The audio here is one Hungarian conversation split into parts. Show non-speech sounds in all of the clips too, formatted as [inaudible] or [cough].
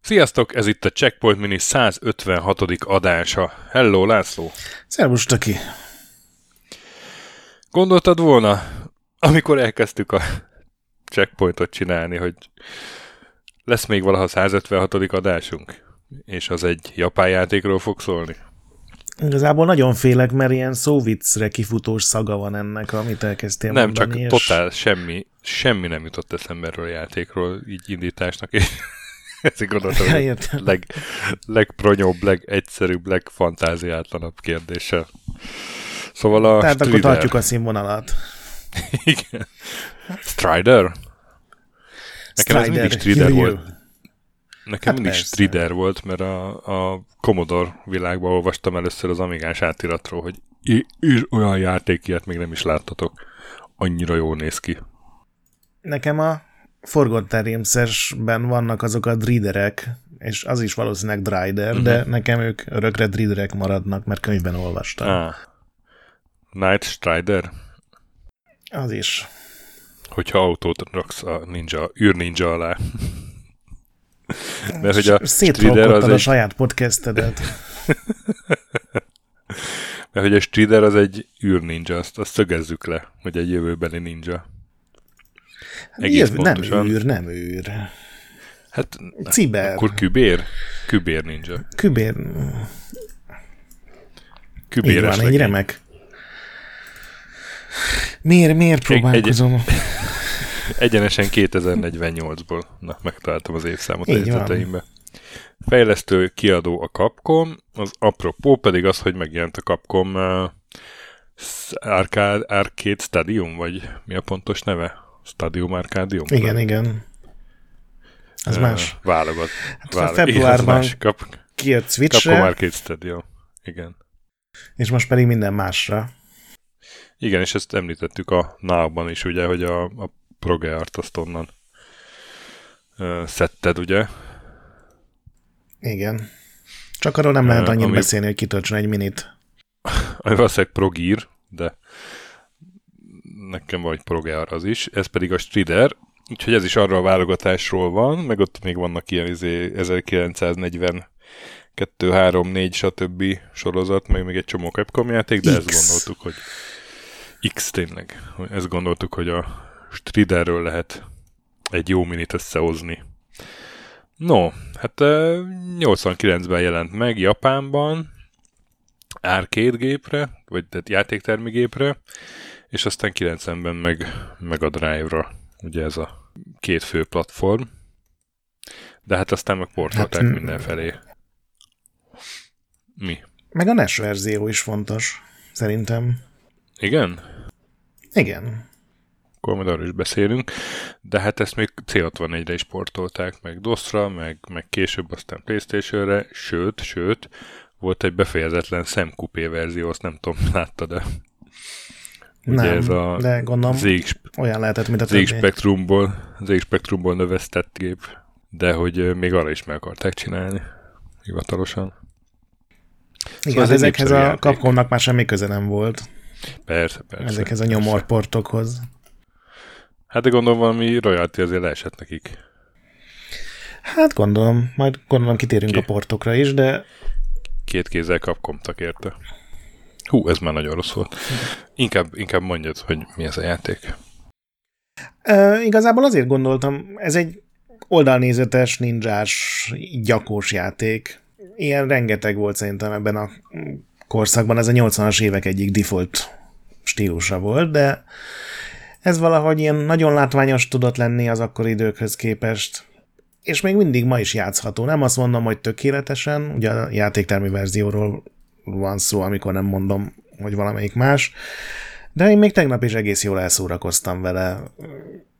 Sziasztok, ez itt a Checkpoint Mini 156. adása. Hello, László! Szervus, Taki! Gondoltad volna, amikor elkezdtük a checkpointot csinálni, hogy lesz még valaha 156. adásunk, és az egy japán játékról fog szólni? Igazából nagyon félek, mert ilyen szóviccre kifutós szaga van ennek, amit elkezdtél Nem, mondani, csak és... totál semmi, semmi nem jutott eszembe erről a játékról, így indításnak, és [laughs] ezért gondoltam, hogy leg, legpronyóbb, legegyszerűbb, legfantáziátlanabb kérdéssel. Szóval a Tehát akkor Strider. tartjuk a színvonalat. [laughs] Igen. Strider? Nekem ez mindig Strider Kiryu. volt. Nekem Hát mindig persze. Strider volt, mert a, a Commodore világban olvastam először az Amigás átiratról, hogy és olyan játék, ilyet még nem is láttatok. Annyira jól néz ki. Nekem a Forgotten Realms-esben vannak azok a driderek, és az is valószínűleg drider, uh-huh. de nekem ők örökre driderek maradnak, mert könyvben olvastam. Ah. Night Strider? Az is. Hogyha autót raksz a ninja, űr ninja alá. [laughs] [laughs] Mert hogy a Strider az Szétrolkodtad a egy, saját podcastedet. [laughs] mert hogy a Strider az egy űr ninja, azt, azt szögezzük le, hogy egy jövőbeni ninja. Egész Jövő, nem pontosan. űr, nem űr. Hát Ciber. akkor kübér? Kübér ninja. Kübér. Így Kübéres van, egy legény. remek. Miért, miért próbálkozom? [laughs] Egyenesen 2048-ból. Na, megtaláltam az évszámot a. Fejlesztő kiadó a Capcom, az apropó pedig az, hogy megjelent a Capcom uh, Arcade, Arcade Stadium, vagy mi a pontos neve? Stadium Arcadium? Igen, igen. Az Ö, más. Válogat. Hát válogat. [laughs] februárban Igen. Kap, Kijött Capcom Switchre, Arcade Stadium. Igen. és most pedig minden másra. Igen, és ezt említettük a Now-ban is, ugye, hogy a, a ProGeart azt onnan uh, szedted, ugye? Igen. Csak arról nem lehet annyit ami- beszélni, hogy kitöltsön egy minit. Ami valószínűleg ProGear, de nekem vagy ProGear az is, ez pedig a Strider, úgyhogy ez is arra a válogatásról van, meg ott még vannak ilyen izé, 1940 2, 3, 4, stb. sorozat, meg még egy csomó Capcom játék, de X. ezt gondoltuk, hogy X tényleg. Ezt gondoltuk, hogy a Striderről lehet egy jó minit összehozni. No, hát eh, 89-ben jelent meg Japánban, arcade gépre, vagy tehát játéktermi gépre, és aztán 90-ben meg, meg a Drive-ra. Ugye ez a két fő platform. De hát aztán meg portolták Hát, mindenfelé. Mi? Meg a NES verzió is fontos, szerintem. Igen? Igen. Akkor majd arról is beszélünk. De hát ezt még C64-re is portolták, meg DOS-ra, meg, meg később aztán Playstation-re, sőt, sőt, volt egy befejezetlen szemkupé verzió, azt nem tudom, [laughs] láttad-e? Ugye nem, ez a de gondolom ZX olyan lehetett, mint a ZX. Spectrumból, ZX Spectrumból növesztett gép, de hogy még arra is meg akarták csinálni, hivatalosan. Igen, Szóval ezekhez a játék. Capcomnak már semmi köze nem volt. Persze, persze. ezekhez a nyomorportokhoz. Hát de gondolom valami royalty azért leesett nekik. Hát gondolom, majd gondolom kitérünk Ki? a portokra is, de Két kézzel kapkomtak érte. Hú, ez már nagyon rossz volt. Inkább, inkább mondjad, hogy mi ez a játék. e, igazából azért gondoltam, ez egy oldalnézetes, ninjás, gyakós játék. Ilyen rengeteg volt szerintem ebben a korszakban, ez a 80-as évek egyik default stílusa volt, de ez valahogy ilyen nagyon látványos tudott lenni az akkori időkhöz képest, és még mindig ma is játszható. Nem azt mondom, hogy tökéletesen, ugye a játéktermi verzióról van szó, amikor nem mondom, hogy valamelyik más, de én még tegnap is egész jól elszórakoztam vele.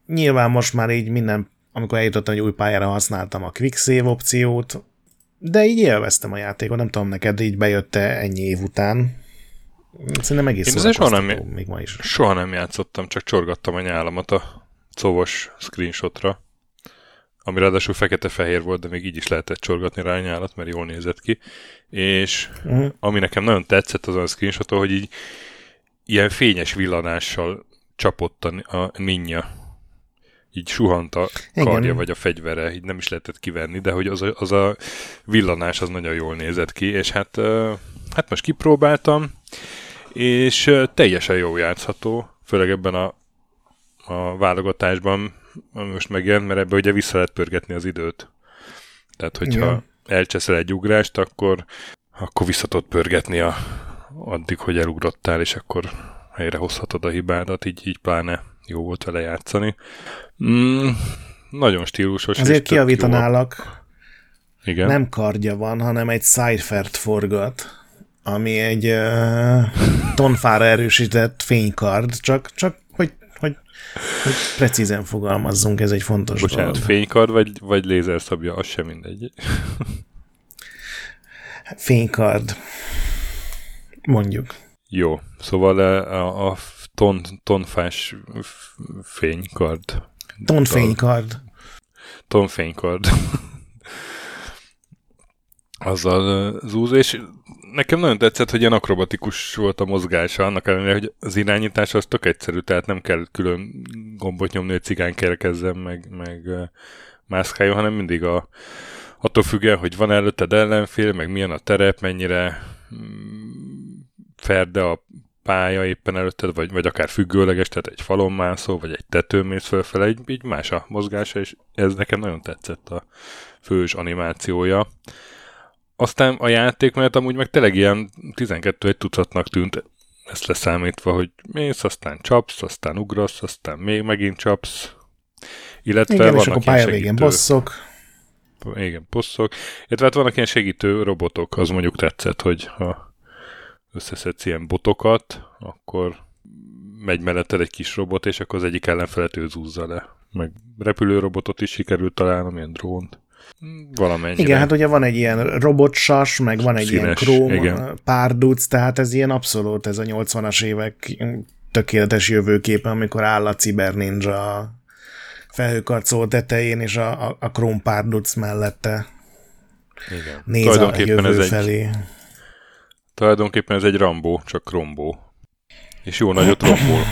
Nyilván most már így minden, amikor eljutottam egy új pályára, használtam a quick save opciót, de így élveztem a játékot, nem tudom, neked így bejött-e ennyi év után. Szerintem egész Én soha nem- még ma is. Soha nem játszottam, csak csorgattam a nyálamat a covos screenshotra, ami ráadásul fekete-fehér volt, de még így is lehetett csorgatni rá a nyálat, mert jól nézett ki. És uh-huh. ami nekem nagyon tetszett azon a screenshot hogy így ilyen fényes villanással csapott a, a ninja. Így suhant a karja Igen. vagy a fegyvere, így nem is lehetett kivenni, de hogy az a, az a villanás az nagyon jól nézett ki, és hát, hát most kipróbáltam, és teljesen jó játszható, főleg ebben a, a válogatásban, ami most megjelent, mert ebbe ugye vissza lehet pörgetni az időt. Tehát, hogyha Igen. elcseszel egy ugrást, akkor, akkor vissza tudod pörgetni a, addig, hogy elugrottál, és akkor helyrehozhatod a hibádat, így, így pláne jó volt vele játszani. Mm, nagyon stílusos. Azért kiavítanálak. Igen. Nem kardja van, hanem egy Cyphert forgat, ami egy uh, tonfára erősített fénykard, csak, csak hogy, hogy, hogy precízen fogalmazzunk, ez egy fontos Bocsánat, dolog. fénykard vagy, vagy lézerszabja, az sem mindegy. Fénykard. Mondjuk. Jó, szóval a, a ton, tonfás fénykard. Tonfénykard. Tonfénykard. Azzal zúz, és nekem nagyon tetszett, hogy ilyen akrobatikus volt a mozgása, annak ellenére, hogy az irányítás az tök egyszerű, tehát nem kell külön gombot nyomni, hogy cigány kerekezzen, meg, meg mászkáljon, hanem mindig a, attól függően, hogy van előtted ellenfél, meg milyen a terep, mennyire mm, ferde a pálya éppen előtted, vagy, vagy akár függőleges, tehát egy falon mászó, vagy egy tetőn mész fölfele, így, így más a mozgása, és ez nekem nagyon tetszett a fős animációja. Aztán a játék, mert amúgy meg tényleg ilyen 12 egy tucatnak tűnt, ezt leszámítva, hogy mész, aztán csapsz, aztán ugrasz, aztán még megint csapsz, illetve Igen, vannak és akkor pálya végén bosszok. Igen, bosszok. Illetve hát vannak ilyen segítő robotok, az mondjuk tetszett, hogy ha összeszedsz ilyen botokat, akkor megy melletted egy kis robot, és akkor az egyik ellenfelet ő zúzza le. Meg repülőrobotot is sikerült találnom, ilyen drónt. Valamennyire. Igen, hát ugye van egy ilyen robotsas, meg van egy Színes, ilyen króm igen. párduc, tehát ez ilyen abszolút, ez a 80-as évek tökéletes jövőképe, amikor áll a Cyber Ninja a felhőkarcoló tetején, és a, a, a króm párduc mellette Igen. néz a jövő ez felé. Egy Tulajdonképpen ez egy Rambó, csak rombó. És jó nagyot rombol.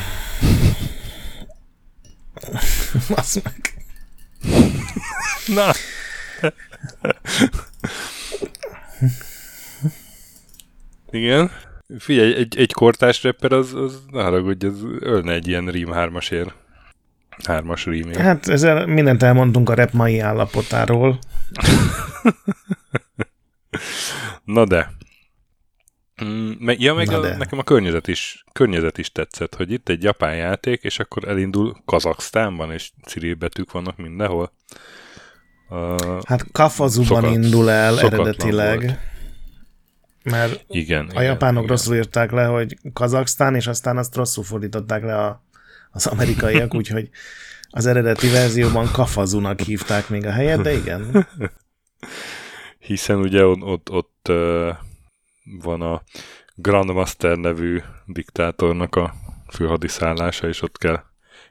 [laughs] Basz meg. Na. Igen. Figyelj, egy, egy kortás rapper az, az ne haragudj, az ölne egy ilyen rím hármasért. Hármas rímért. Hát ezzel mindent elmondtunk a rap mai állapotáról. [laughs] Na de, Mm, ja, meg a, nekem a környezet is, környezet is tetszett, hogy itt egy japán játék, és akkor elindul Kazaksztánban, és cirilbetűk vannak mindenhol. Uh, hát Kafazuban szokat, indul el eredetileg. Volt. Mert igen, a japánok igen. rosszul írták le, hogy Kazaksztán, és aztán azt rosszul fordították le a, az amerikaiak, [laughs] úgyhogy az eredeti verzióban Kafazunak hívták még a helyet, de igen. [laughs] Hiszen ugye ott, ott, ott van a Grandmaster nevű diktátornak a főhadiszállása, és ott kell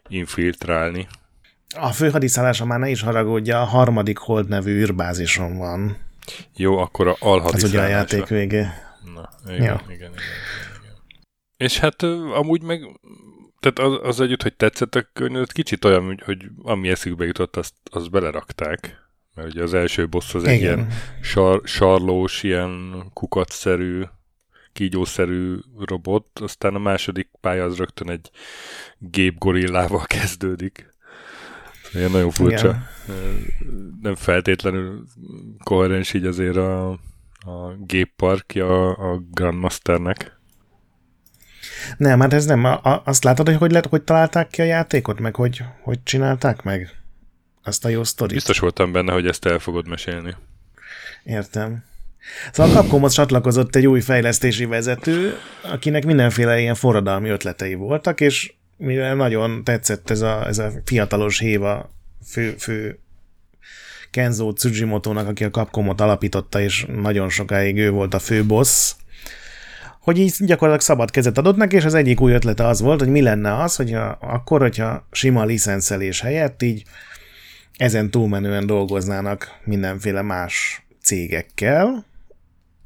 infiltrálni. A főhadiszállása már ne is haragudja, a harmadik hold nevű űrbázison van. Jó, akkor a alhadiszállása. Ez ugye a játék vége. Na, igen, ja. igen, igen, igen, igen. És hát amúgy meg tehát az, az együtt, hogy tetszett a környezet, kicsit olyan, hogy ami eszükbe jutott, azt, azt belerakták. Mert ugye az első boss az egy ilyen sar, sarlós, ilyen kukatszerű, kígyószerű robot, aztán a második pálya az rögtön egy gépgorillával [laughs] kezdődik. Ilyen nagyon furcsa. Igen. Nem feltétlenül koherens így azért a, a gépparkja a Grandmasternek. Nem, hát ez nem. A, a, azt látod, hogy hogy, lett, hogy találták ki a játékot, meg hogy, hogy csinálták meg? Azt a jó sztorit. Biztos voltam benne, hogy ezt el fogod mesélni. Értem. Szóval a Capcomhoz csatlakozott egy új fejlesztési vezető, akinek mindenféle ilyen forradalmi ötletei voltak, és mivel nagyon tetszett ez a, ez a fiatalos héva fő, fő Kenzo Tsujimoto-nak, aki a Capcomot alapította, és nagyon sokáig ő volt a fő boss, hogy így gyakorlatilag szabad kezet adott neki, és az egyik új ötlete az volt, hogy mi lenne az, hogy akkor, hogyha sima licenszelés helyett így ezen túlmenően dolgoznának mindenféle más cégekkel,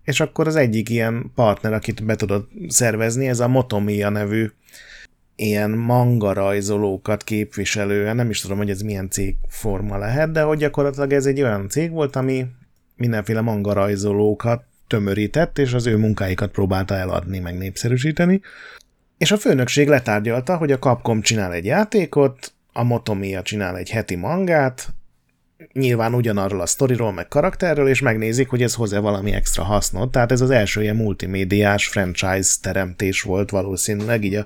és akkor az egyik ilyen partner, akit be tudod szervezni, ez a Motomia nevű ilyen manga rajzolókat képviselő, nem is tudom, hogy ez milyen cégforma lehet, de hogy gyakorlatilag ez egy olyan cég volt, ami mindenféle manga rajzolókat tömörített, és az ő munkáikat próbálta eladni, meg népszerűsíteni. És a főnökség letárgyalta, hogy a Capcom csinál egy játékot, a Motomia csinál egy heti mangát, nyilván ugyanarról a sztoriról, meg karakterről, és megnézik, hogy ez hoz-e valami extra hasznot. Tehát ez az első ilyen multimédiás franchise teremtés volt valószínűleg, így a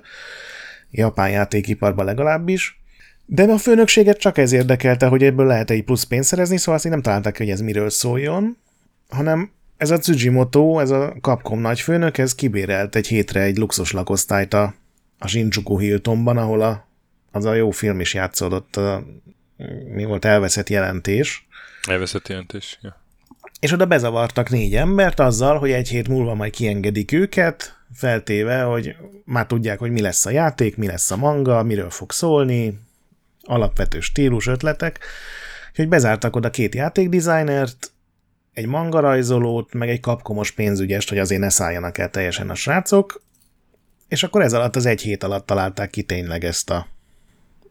japán játékiparban legalábbis. De a főnökséget csak ez érdekelte, hogy ebből lehet egy plusz pénzt szerezni, szóval azt nem találták, hogy ez miről szóljon, hanem ez a Tsujimoto, ez a Capcom nagyfőnök, ez kibérelt egy hétre egy luxus lakosztályt a, a Shinjuku Hiltonban, ahol a, az a jó film is játszódott, a, mi volt elveszett jelentés. Elveszett jelentés, ja. És oda bezavartak négy embert azzal, hogy egy hét múlva majd kiengedik őket, feltéve, hogy már tudják, hogy mi lesz a játék, mi lesz a manga, miről fog szólni, alapvető stílus, ötletek, hogy bezártak oda két játékdesignert, egy manga rajzolót, meg egy kapkomos pénzügyest, hogy azért ne szálljanak el teljesen a srácok, és akkor ez alatt az egy hét alatt találták ki tényleg ezt a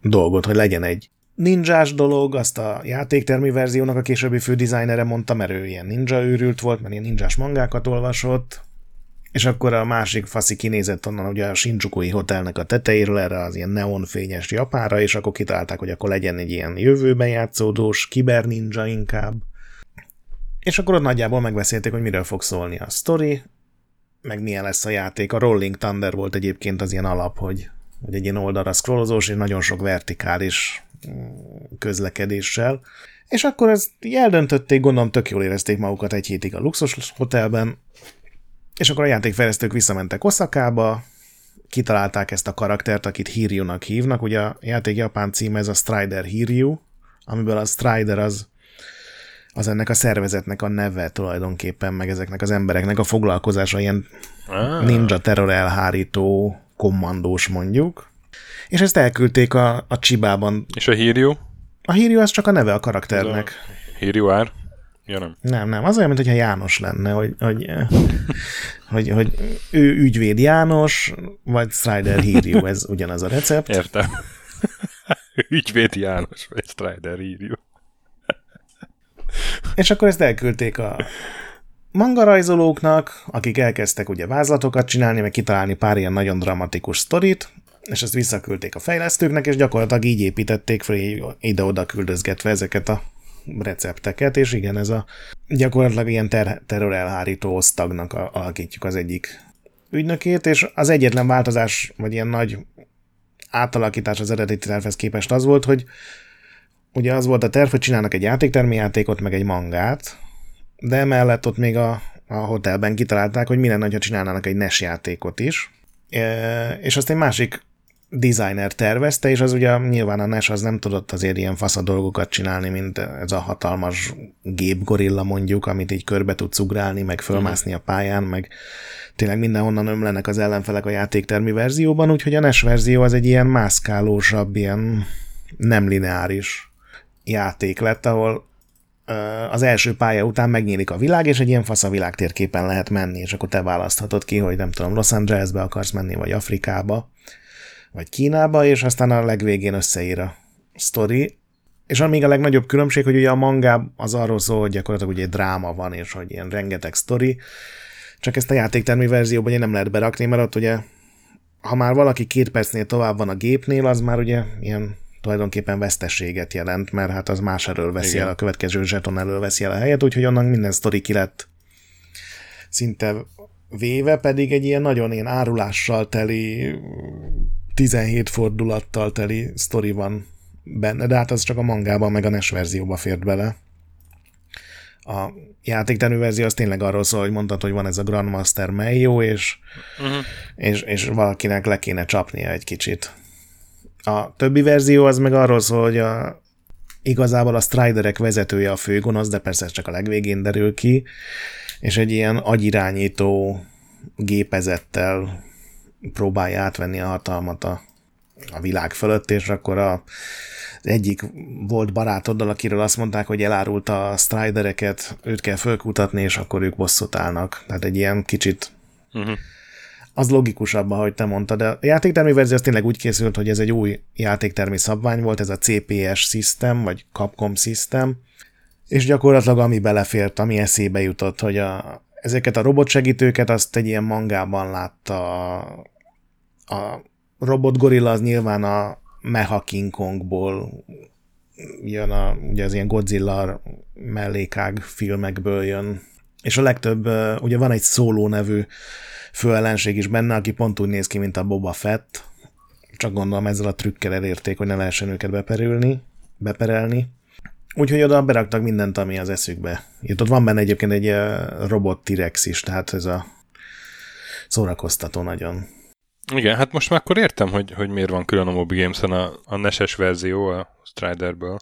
dolgot, hogy legyen egy ninjás dolog, azt a játéktermi verziónak a későbbi fődizájnere mondta, mert ő ilyen ninja őrült volt, mert ilyen ninjás mangákat olvasott, és akkor a másik faszi kinézett onnan ugye a Shinjukui hotelnek a tetejéről erre az ilyen neonfényes japára, és akkor kitalálták, hogy akkor legyen egy ilyen jövőben játszódós, kiber ninja inkább. És akkor ott nagyjából megbeszélték, hogy miről fog szólni a story, meg milyen lesz a játék. A Rolling Thunder volt egyébként az ilyen alap, hogy, hogy egy ilyen oldalra scrollozós, és nagyon sok vertikális mm, közlekedéssel. És akkor ezt eldöntötték, gondolom tök jól érezték magukat egy hétig a luxus hotelben, és akkor a játékfejlesztők visszamentek Oszakába, kitalálták ezt a karaktert, akit Hiryu-nak hívnak. Ugye a játék japán címe ez a Strider Hiryu, amiből a Strider az, az ennek a szervezetnek a neve tulajdonképpen, meg ezeknek az embereknek a foglalkozása, ilyen ah. ninja terror elhárító kommandós mondjuk. És ezt elküldték a, a Csibában. És a Hiryu? A Hiryu az csak a neve a karakternek. Hiryu ár? Ja, nem. Nem, nem. Az olyan, mintha János lenne, hogy, hogy, hogy, hogy ő ügyvéd János, vagy Strider Hírjú, ez ugyanaz a recept. Értem. [laughs] ügyvéd János, vagy Strider Hírjú. És akkor ezt elküldték a manga rajzolóknak, akik elkezdtek ugye vázlatokat csinálni, meg kitalálni pár ilyen nagyon dramatikus sztorit, és ezt visszaküldték a fejlesztőknek, és gyakorlatilag így építették fel ide-oda küldözgetve ezeket a recepteket, és igen, ez a gyakorlatilag ilyen ter- terror osztagnak alakítjuk az egyik ügynökét, és az egyetlen változás, vagy ilyen nagy átalakítás az eredeti tervhez képest az volt, hogy ugye az volt a terv, hogy csinálnak egy játéktermi játékot, meg egy mangát, de emellett ott még a, a hotelben kitalálták, hogy mi lenne, ha csinálnának egy NES játékot is, e, és azt egy másik designer tervezte, és az ugye nyilván a NES az nem tudott azért ilyen fasz dolgokat csinálni, mint ez a hatalmas gépgorilla mondjuk, amit így körbe tudsz ugrálni, meg fölmászni a pályán, meg tényleg mindenhonnan ömlenek az ellenfelek a játéktermi verzióban, úgyhogy a NES verzió az egy ilyen mászkálósabb, ilyen nem lineáris játék lett, ahol az első pálya után megnyílik a világ, és egy ilyen fasz a világ lehet menni, és akkor te választhatod ki, hogy nem tudom, Los Angelesbe akarsz menni, vagy Afrikába, vagy Kínába, és aztán a legvégén összeír a sztori. És még a legnagyobb különbség, hogy ugye a manga az arról szól, hogy gyakorlatilag ugye dráma van, és hogy ilyen rengeteg sztori, csak ezt a játéktermi verzióban ugye nem lehet berakni, mert ott ugye, ha már valaki két percnél tovább van a gépnél, az már ugye ilyen tulajdonképpen veszteséget jelent, mert hát az más elől veszi Igen. el, a következő zseton elől veszi el a helyet, úgyhogy onnan minden sztori ki lett szinte véve, pedig egy ilyen nagyon ilyen árulással teli 17 fordulattal teli sztori van benne, de hát az csak a mangában meg a NES verzióba fért bele. A játéktenő verzió az tényleg arról szól, hogy mondtad, hogy van ez a Grandmaster Mayo, és, uh-huh. és, és valakinek le kéne csapnia egy kicsit. A többi verzió az meg arról szól, hogy a, igazából a Striderek vezetője a főgonosz, de persze ez csak a legvégén derül ki, és egy ilyen agyirányító gépezettel próbálja átvenni a hatalmat a a világ fölött, és akkor a, az egyik volt barátoddal, akiről azt mondták, hogy elárulta a stridereket, őt kell fölkutatni, és akkor ők bosszút állnak. Tehát egy ilyen kicsit uh-huh. Az logikusabb, ahogy te mondtad, a játéktermi verzió az tényleg úgy készült, hogy ez egy új játéktermi szabvány volt, ez a CPS System, vagy Capcom System, és gyakorlatilag ami belefért, ami eszébe jutott, hogy a, ezeket a robotsegítőket azt egy ilyen mangában látta a, a robot gorilla az nyilván a Mecha King Kongból jön, a, ugye az ilyen Godzilla mellékág filmekből jön, és a legtöbb, ugye van egy szóló nevű főellenség is benne, aki pont úgy néz ki, mint a Boba Fett, csak gondolom ezzel a trükkel elérték, hogy ne lehessen őket beperülni, beperelni. Úgyhogy oda beraktak mindent, ami az eszükbe jutott. Van benne egyébként egy robot T-rex is, tehát ez a szórakoztató nagyon. Igen, hát most már akkor értem, hogy, hogy miért van külön a Mobi Games-en a, a NES-es verzió a Striderből.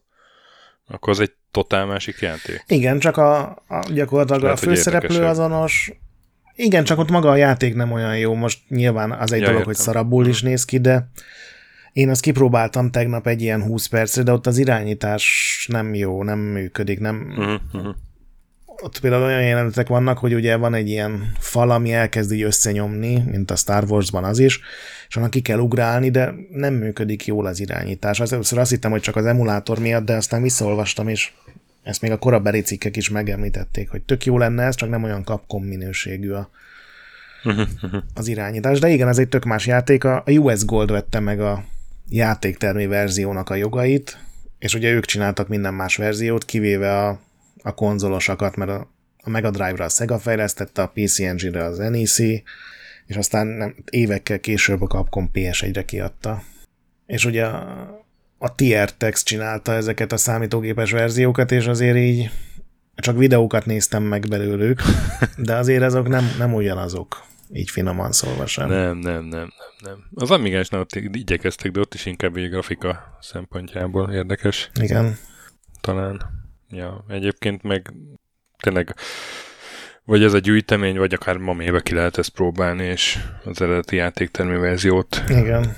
Akkor az egy totál másik játék. Igen, csak a, a gyakorlatilag Lehet, a főszereplő azonos. Igen, csak ott maga a játék nem olyan jó. Most nyilván az egy ja, dolog, értem. hogy szarabul is mhm. néz ki, de én azt kipróbáltam tegnap egy ilyen 20 percre, de ott az irányítás nem jó, nem működik, nem... Uh-huh. Ott például olyan jelenetek vannak, hogy ugye van egy ilyen fal, ami elkezd így összenyomni, mint a Star Wars-ban az is, és annak ki kell ugrálni, de nem működik jól az irányítás. Az először azt hittem, hogy csak az emulátor miatt, de aztán visszaolvastam, és ezt még a korabeli cikkek is megemlítették, hogy tök jó lenne ez, csak nem olyan kapkom minőségű a, [laughs] az irányítás. De igen, ez egy tök más játék. A US Gold vette meg a játéktermi verziónak a jogait, és ugye ők csináltak minden más verziót, kivéve a, a konzolosakat, mert a, a Mega Drive-ra a Sega fejlesztette, a PC Engine-re az NEC, és aztán nem, évekkel később a Capcom PS1-re kiadta. És ugye a, TR-Tex csinálta ezeket a számítógépes verziókat, és azért így csak videókat néztem meg belőlük, [laughs] de azért azok nem, nem ugyanazok így finoman szólva sem. Nem, nem, nem, nem, nem. Az Amigásnál ott igyekeztek, de ott is inkább egy grafika szempontjából érdekes. Igen. Talán. Ja, egyébként meg tényleg vagy ez a gyűjtemény, vagy akár ma méve ki lehet ezt próbálni, és az eredeti játéktermi verziót. Igen.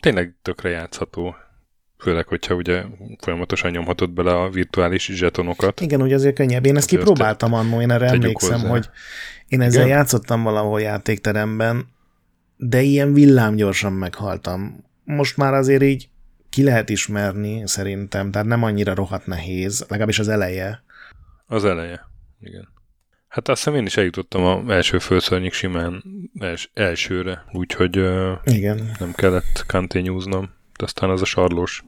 Tényleg tökre játszható. Főleg, hogyha ugye folyamatosan nyomhatod bele a virtuális zsetonokat. Igen, ugye azért könnyebb. Én ezt kipróbáltam annó, én erre emlékszem, hozzá. hogy én ezzel Igen? játszottam valahol játékteremben, de ilyen villámgyorsan meghaltam. Most már azért így ki lehet ismerni, szerintem, tehát nem annyira rohadt nehéz, legalábbis az eleje. Az eleje, igen. Hát azt hiszem én is eljutottam a első fölszörnyig simán els, elsőre, úgyhogy igen. nem kellett continueznom de aztán az a sarlós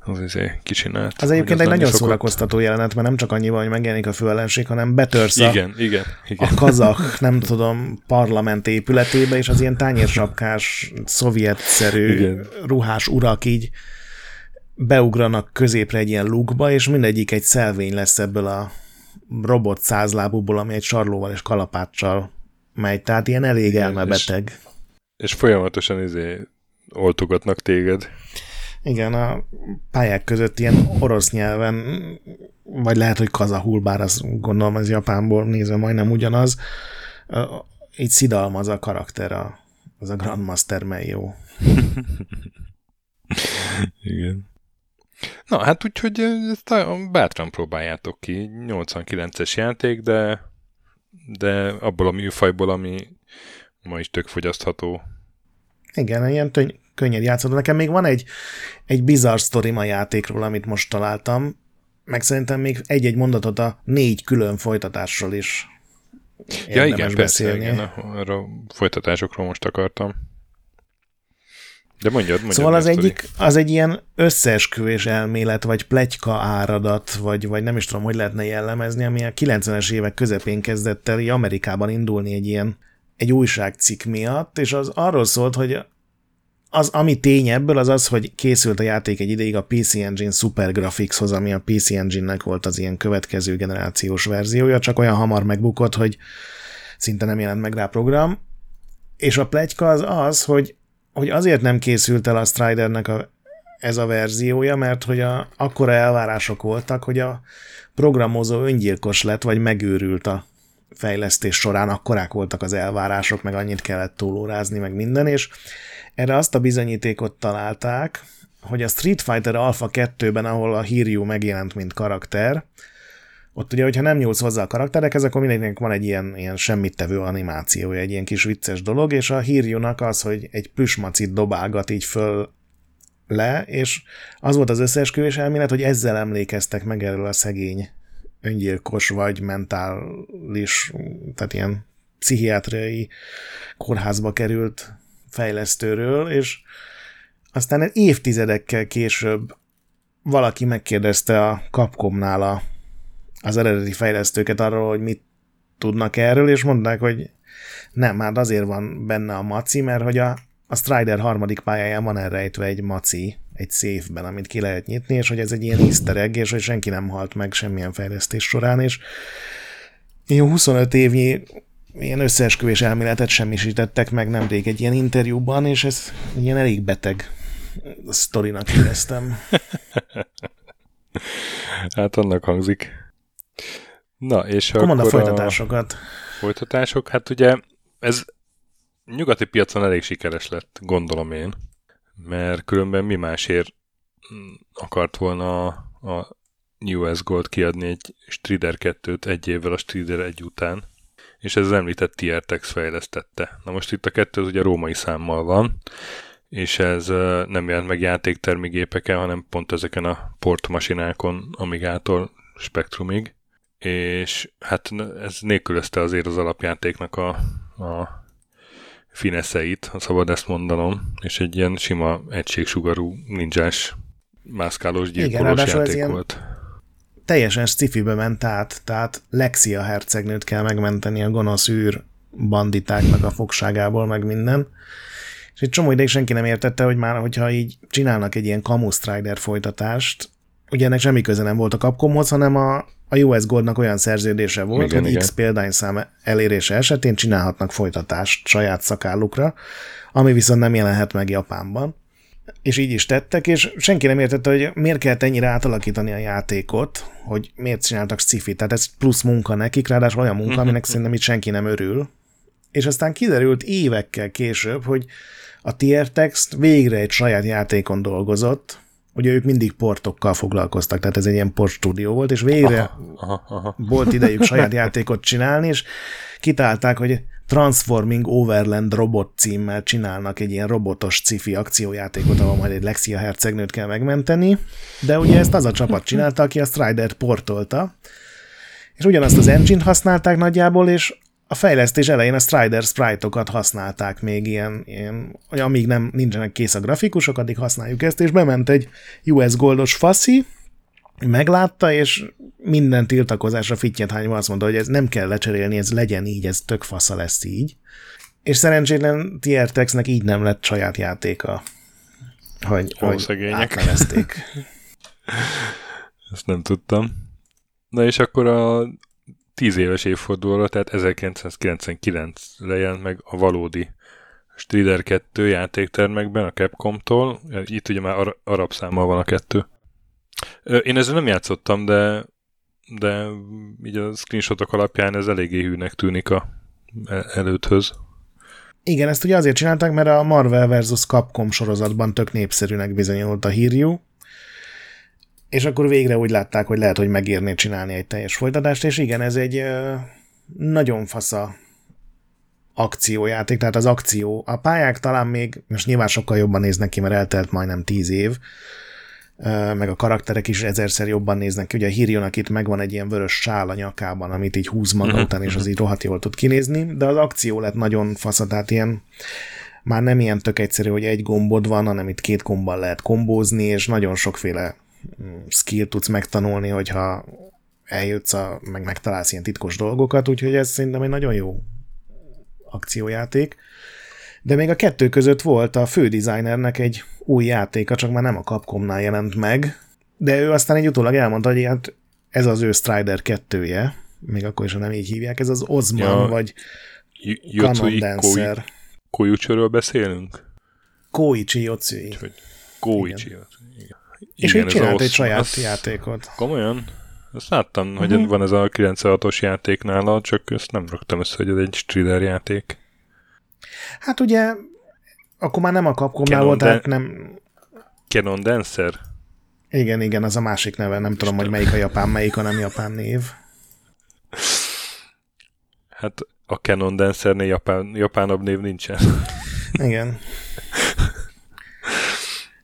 az izé kicsinált. Az egyébként egy nagyon szórakoztató jelenet, mert nem csak annyi van, hogy megjelenik a főellenség, hanem betörsz a, igen, igen, igen. a kazak, nem tudom, parlament épületébe, és az ilyen tányérsapkás, szovjetszerű igen. ruhás urak így beugranak középre egy ilyen lukba, és mindegyik egy szelvény lesz ebből a robot százlábúból, ami egy sarlóval és kalapáccsal megy, tehát ilyen elég elmebeteg. És, és folyamatosan izé oltogatnak téged. Igen, a pályák között ilyen orosz nyelven, vagy lehet, hogy kazahul, bár azt gondolom, ez Japánból nézve majdnem ugyanaz, így szidalmaz a karakter, a, az a Grandmaster jó. [laughs] Igen. Na, hát úgyhogy ezt bátran próbáljátok ki. 89-es játék, de, de abból a műfajból, ami ma is tök fogyasztható igen, ilyen töny- könnyed játszható. Nekem még van egy, egy bizarr sztorim a játékról, amit most találtam, meg szerintem még egy-egy mondatot a négy külön folytatásról is Ja igen, beszélni. persze, igen, arra folytatásokról most akartam. De mondjad, mondjad. Szóval az egyik, az egy ilyen összeesküvés elmélet, vagy plegyka áradat, vagy, vagy nem is tudom, hogy lehetne jellemezni, ami a 90-es évek közepén kezdett el Amerikában indulni egy ilyen egy újságcikk miatt, és az arról szólt, hogy az, ami tény ebből, az az, hogy készült a játék egy ideig a PC Engine Super Graphicshoz, ami a PC Engine-nek volt az ilyen következő generációs verziója, csak olyan hamar megbukott, hogy szinte nem jelent meg rá program. És a plegyka az az, hogy, hogy azért nem készült el a Stridernek a, ez a verziója, mert hogy a, akkora elvárások voltak, hogy a programozó öngyilkos lett, vagy megőrült a fejlesztés során, akkorák voltak az elvárások, meg annyit kellett túlórázni, meg minden, és Erre azt a bizonyítékot találták, hogy a Street Fighter Alpha 2-ben, ahol a Hiryu megjelent, mint karakter, ott ugye, hogyha nem nyúlsz hozzá a karakterekhez, akkor mindenkinek van egy ilyen, ilyen semmit tevő animációja, egy ilyen kis vicces dolog, és a hírjónak az, hogy egy plüsmacit dobálgat így föl le, és az volt az összeesküvés elmélet, hogy ezzel emlékeztek meg erről a szegény öngyilkos vagy mentális, tehát ilyen pszichiátriai kórházba került fejlesztőről, és aztán évtizedekkel később valaki megkérdezte a Capcomnál a az eredeti fejlesztőket arról, hogy mit tudnak erről, és mondták, hogy nem, hát azért van benne a maci, mert hogy a, a Strider harmadik pályáján van elrejtve egy maci, egy széfben, amit ki lehet nyitni, és hogy ez egy ilyen easter egg, és hogy senki nem halt meg semmilyen fejlesztés során, és ilyen 25 évnyi ilyen összeesküvés elméletet semmisítettek meg nemrég egy ilyen interjúban, és ez ilyen elég beteg sztorinak éreztem. [laughs] hát annak hangzik. Na, és akkor, akkor a folytatásokat. A folytatások, hát ugye ez nyugati piacon elég sikeres lett, gondolom én, mert különben mi másért akart volna a, a US Gold kiadni egy Strider 2-t egy évvel a Strider egy után, és ez az említett TRTX fejlesztette. Na most itt a kettő az ugye római számmal van, és ez nem jelent meg játéktermigépeken, hanem pont ezeken a portmasinákon, Amigától Spectrumig, és hát ez nélkülözte azért az alapjátéknak a, a fineszeit, ha szabad ezt mondanom, és egy ilyen sima egységsugarú ninjás mászkálós gyilkolós Igen, játék ilyen volt. Teljesen sci ment át, tehát Lexia hercegnőt kell megmenteni a gonosz űr banditáknak a fogságából, meg minden. És egy csomó ideig senki nem értette, hogy már, hogyha így csinálnak egy ilyen Camus Strider folytatást, ugye ennek semmi köze nem volt a Capcomhoz, hanem a, a US Goldnak olyan szerződése volt, igen, hogy igen. X példányszám elérése esetén csinálhatnak folytatást saját szakállukra, ami viszont nem jelenhet meg Japánban. És így is tettek, és senki nem értette, hogy miért kellett ennyire átalakítani a játékot, hogy miért csináltak sci Tehát ez plusz munka nekik, ráadásul olyan munka, aminek [laughs] szerintem itt senki nem örül. És aztán kiderült évekkel később, hogy a Tier Text végre egy saját játékon dolgozott, ugye ők mindig portokkal foglalkoztak, tehát ez egy ilyen port stúdió volt, és végre aha, aha, aha. volt idejük [laughs] saját játékot csinálni, és kitálták, hogy Transforming Overland Robot címmel csinálnak egy ilyen robotos cifi akciójátékot, ahol majd egy Lexia hercegnőt kell megmenteni, de ugye ezt az a csapat csinálta, aki a Strider portolta, és ugyanazt az engine-t használták nagyjából, és a fejlesztés elején a Strider sprite-okat használták még ilyen, ilyen hogy amíg nem nincsenek kész a grafikusok, addig használjuk ezt, és bement egy US Goldos faszi, meglátta, és minden tiltakozásra fittyet hányva azt mondta, hogy ez nem kell lecserélni, ez legyen így, ez tök fasza lesz így. És szerencsétlen TRTX-nek így nem lett saját játéka, hogy, Ó, hogy szegények. [laughs] Ezt nem tudtam. Na és akkor a 10 éves évfordulóra, tehát 1999 jelent meg a valódi Strider 2 játéktermekben a Capcom-tól. Itt ugye már ar- arab számmal van a kettő. Én ezzel nem játszottam, de de így a screenshotok alapján ez eléggé hűnek tűnik a előthöz. Igen, ezt ugye azért csinálták, mert a Marvel vs. Capcom sorozatban tök népszerűnek bizonyult a hírjú, és akkor végre úgy látták, hogy lehet, hogy megérné csinálni egy teljes folytatást, és igen, ez egy nagyon fasza akciójáték, tehát az akció, a pályák talán még, most nyilván sokkal jobban néznek ki, mert eltelt majdnem tíz év, meg a karakterek is ezerszer jobban néznek ki. Ugye a Hírjónak itt megvan egy ilyen vörös sál a nyakában, amit így húz maga után, és az így rohadt jól tud kinézni, de az akció lett nagyon fasza, tehát ilyen már nem ilyen tök egyszerű, hogy egy gombod van, hanem itt két gombbal lehet kombózni, és nagyon sokféle skill tudsz megtanulni, hogyha eljutsz, a, meg megtalálsz ilyen titkos dolgokat, úgyhogy ez szerintem egy nagyon jó akciójáték. De még a kettő között volt a fődesignernek egy új játéka, csak már nem a Capcomnál jelent meg, de ő aztán egy utólag elmondta, hogy hát ez az ő Strider 2-je, még akkor is, ha nem így hívják, ez az Osman, ja, vagy Canon Dancer. Koichiről beszélünk? Koichi Yotsui. Koichi és Igen, ő csinált egy saját az... játékot. Komolyan? Azt láttam, hogy mhm. van ez a 96-os játék nála, csak ezt nem raktam össze, hogy ez egy Strider játék. Hát ugye Akkor már nem a Capcomnál volt, Dan- tehát nem... Canon Dancer? Igen, igen, az a másik neve. Nem tudom, hogy melyik a japán, melyik a nem japán név. Hát a Canon Dancernél japán, japánabb név nincsen. Igen.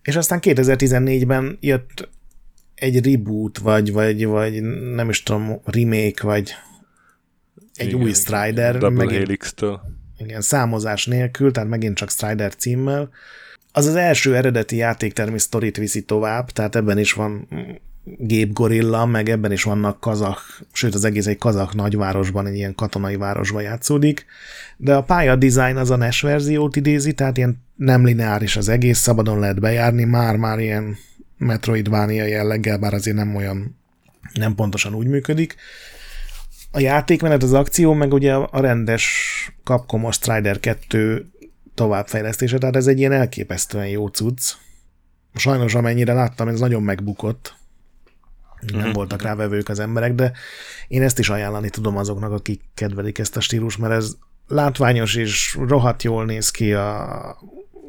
És aztán 2014-ben jött egy reboot, vagy, vagy, vagy nem is tudom, remake, vagy egy Igen, új. Strider, Double megint, Helix-től. igen, számozás nélkül, tehát megint csak Strider címmel. Az az első eredeti játéktermi sztorit viszi tovább, tehát ebben is van gépgorilla, meg ebben is vannak kazak, sőt az egész egy kazak nagyvárosban, egy ilyen katonai városban játszódik, de a pálya design az a NES verziót idézi, tehát ilyen nem lineáris az egész, szabadon lehet bejárni, már-már ilyen Metroidvania jelleggel, bár azért nem olyan, nem pontosan úgy működik. A játékmenet, az akció, meg ugye a rendes Capcom Strider 2 továbbfejlesztése, tehát ez egy ilyen elképesztően jó cucc. Sajnos amennyire láttam, ez nagyon megbukott. Nem Mhm. voltak rá vevők az emberek, de én ezt is ajánlani tudom azoknak, akik kedvelik ezt a stílus, mert ez látványos és rohadt jól néz ki a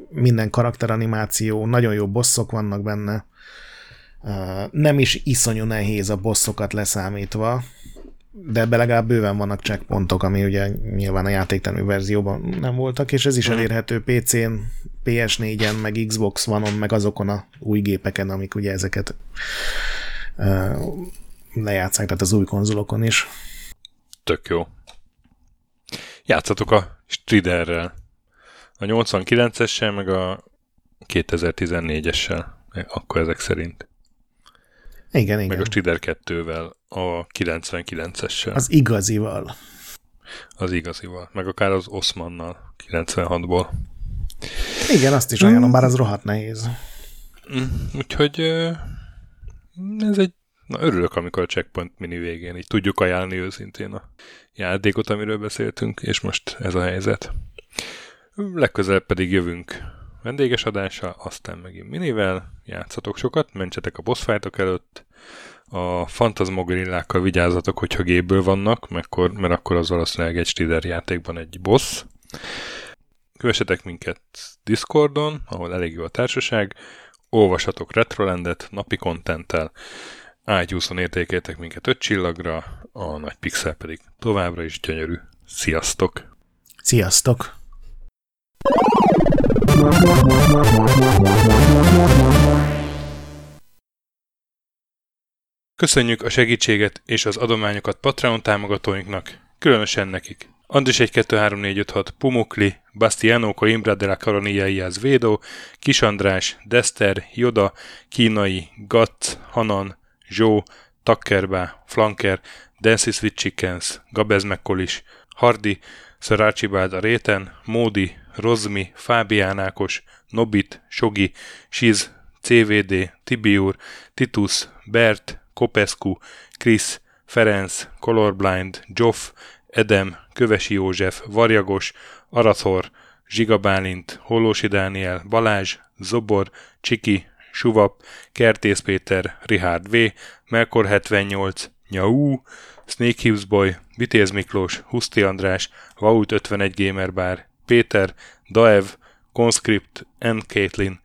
minden karakteranimáció, nagyon jó bosszok vannak benne, nem is iszonyú nehéz a bosszokat leszámítva, de ebbe legalább bőven vannak checkpontok, ami ugye nyilván a játéktermű verzióban nem voltak, és ez is elérhető PC-n, PS4-en, meg Xbox One-on, meg azokon a új gépeken, amik ugye ezeket lejátszák, tehát az új konzolokon is. Tök jó. Játszatok a Striderrel. A 89-essel, meg a 2014-essel. Akkor ezek szerint. Igen, Meg igen. a Strider 2-vel, a 99-essel. Az, Az igazival. az igazival. Meg akár az Osmannal, 96-ból. Igen, azt is ajánlom, bár az rohadt nehéz. Mm, Úgyhogy ez egy... Na, örülök, amikor a Checkpoint mini végén így tudjuk ajánlani őszintén a játékot, amiről beszéltünk, és most ez a helyzet. Legközelebb pedig jövünk vendéges adással, aztán megint minivel, játszatok sokat, mentsetek a boss előtt, a fantasmogrillákkal vigyázzatok, hogyha gépből vannak, mert akkor, mert akkor az valószínűleg egy Strider játékban egy boss. Kövessetek minket Discordon, ahol elég jó a társaság, olvashatok Retrolandet napi kontenttel, iTunes-on értékeltek minket 5 csillagra, a nagy pixel pedig továbbra is gyönyörű. Sziasztok! Sziasztok! Köszönjük a segítséget és az adományokat Patreon támogatóinknak, különösen nekik. Andris 1 2 3 4 5 6 Pumukli, Bastiano Coimbra de la Coronilla y Azvedo, Kis András, Dester, Joda, Kínai, Gatz, Hanan, Zsó, Takkerbá, Flanker, Dancy Sweet Chickens, Gabez Mekkolis, Hardi, Sir Archibald a Réten, Módi, Rozmi, Fábián Ákos, Nobit, Sogi, Siz, CVD, Tibiur, Titus, Bert, Kopescu, Krisz, Ferenc, Colorblind, Joff, Edem, Kövesi József, Varjagos, Arathor, Zsiga Bálint, Hollósi Dániel, Balázs, Zobor, Csiki, Suvap, Kertész Péter, Richard V, Melkor 78, Nyau, Snake Hughes Boy, Vitéz Miklós, Huszti András, Vaut 51 Gamer Bar, Péter, Daev, Conscript, N. Caitlin,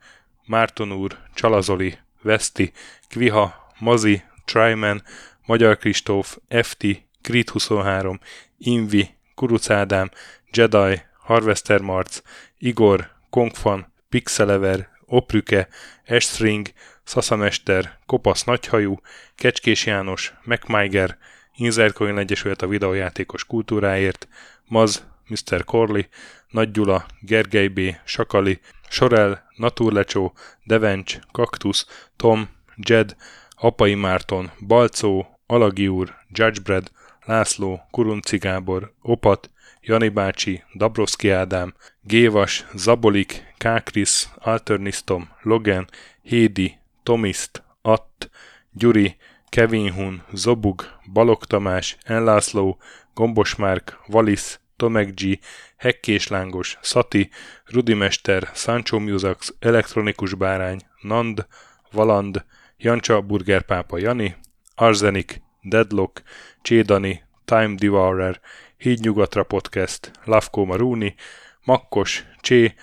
Márton úr, Csalazoli, Veszti, Kviha, Mazi, Tryman, Magyar Kristóf, FT, Krit 23, Invi, Kuruc Ádám, Jedi, Harvester Marc, Igor, Kongfan, Pixelever, Oprüke, Estring, Szaszamester, Kopasz Nagyhajú, Kecskés János, MacMiger, Inzercoin Egyesület a videójátékos kultúráért, Maz, Mr. Corley, Nagy Gyula, Gergely B., Sakali, Sorel, Naturlecsó, Devencs, Kaktusz, Tom, Jed, Apai Márton, Balcó, Alagi úr, Judgebred, László, Kurunci Gábor, Opat, Jani bácsi, Dabrowski Ádám, Gévas, Zabolik, Kákris, Alternisztom, Logan, Hédi, Tomiszt, Att, Gyuri, Kevin Hun, Zobug, Balog Tamás, Enlászló, Gombos Márk, Valisz, Tomek G, Hekkés Lángos, Szati, Rudimester, Sancho Musax, Elektronikus Bárány, Nand, Valand, Jancsa Burgerpápa Jani, Arzenik, Deadlock, Csédani, Time Devourer, Hídnyugatra Podcast, Lavko Maruni, Makkos, Csé,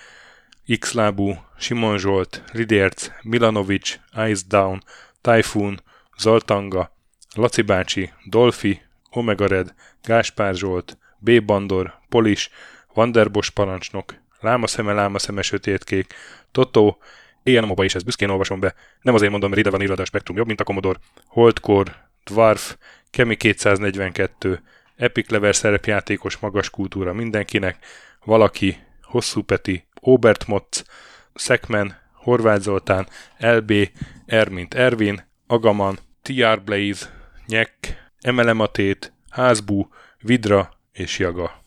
X-lábú, Simon Zsolt, Lidérc, Milanovic, Ice Down, Typhoon, Zoltanga, Laci bácsi, Dolfi, Omega Red, Gáspár Zsolt, B. Bandor, Polis, Vanderbos parancsnok, Lámaszeme, Lámaszeme, Sötétkék, Totó, Éjjel a is, ezt büszkén olvasom be. Nem azért mondom, mert ide van írva, a Spektrum jobb, mint a Commodore. Holdcore, Dwarf, Kemi 242, Epic Lever szerepjátékos magas kultúra mindenkinek, valaki, Hosszú Peti, Obert Motz, Szekmen, Horváth Zoltán, LB, Ermint Ervin, Agaman, TR Blaze, Nyek, Emelematét, Házbú, Vidra és Jaga.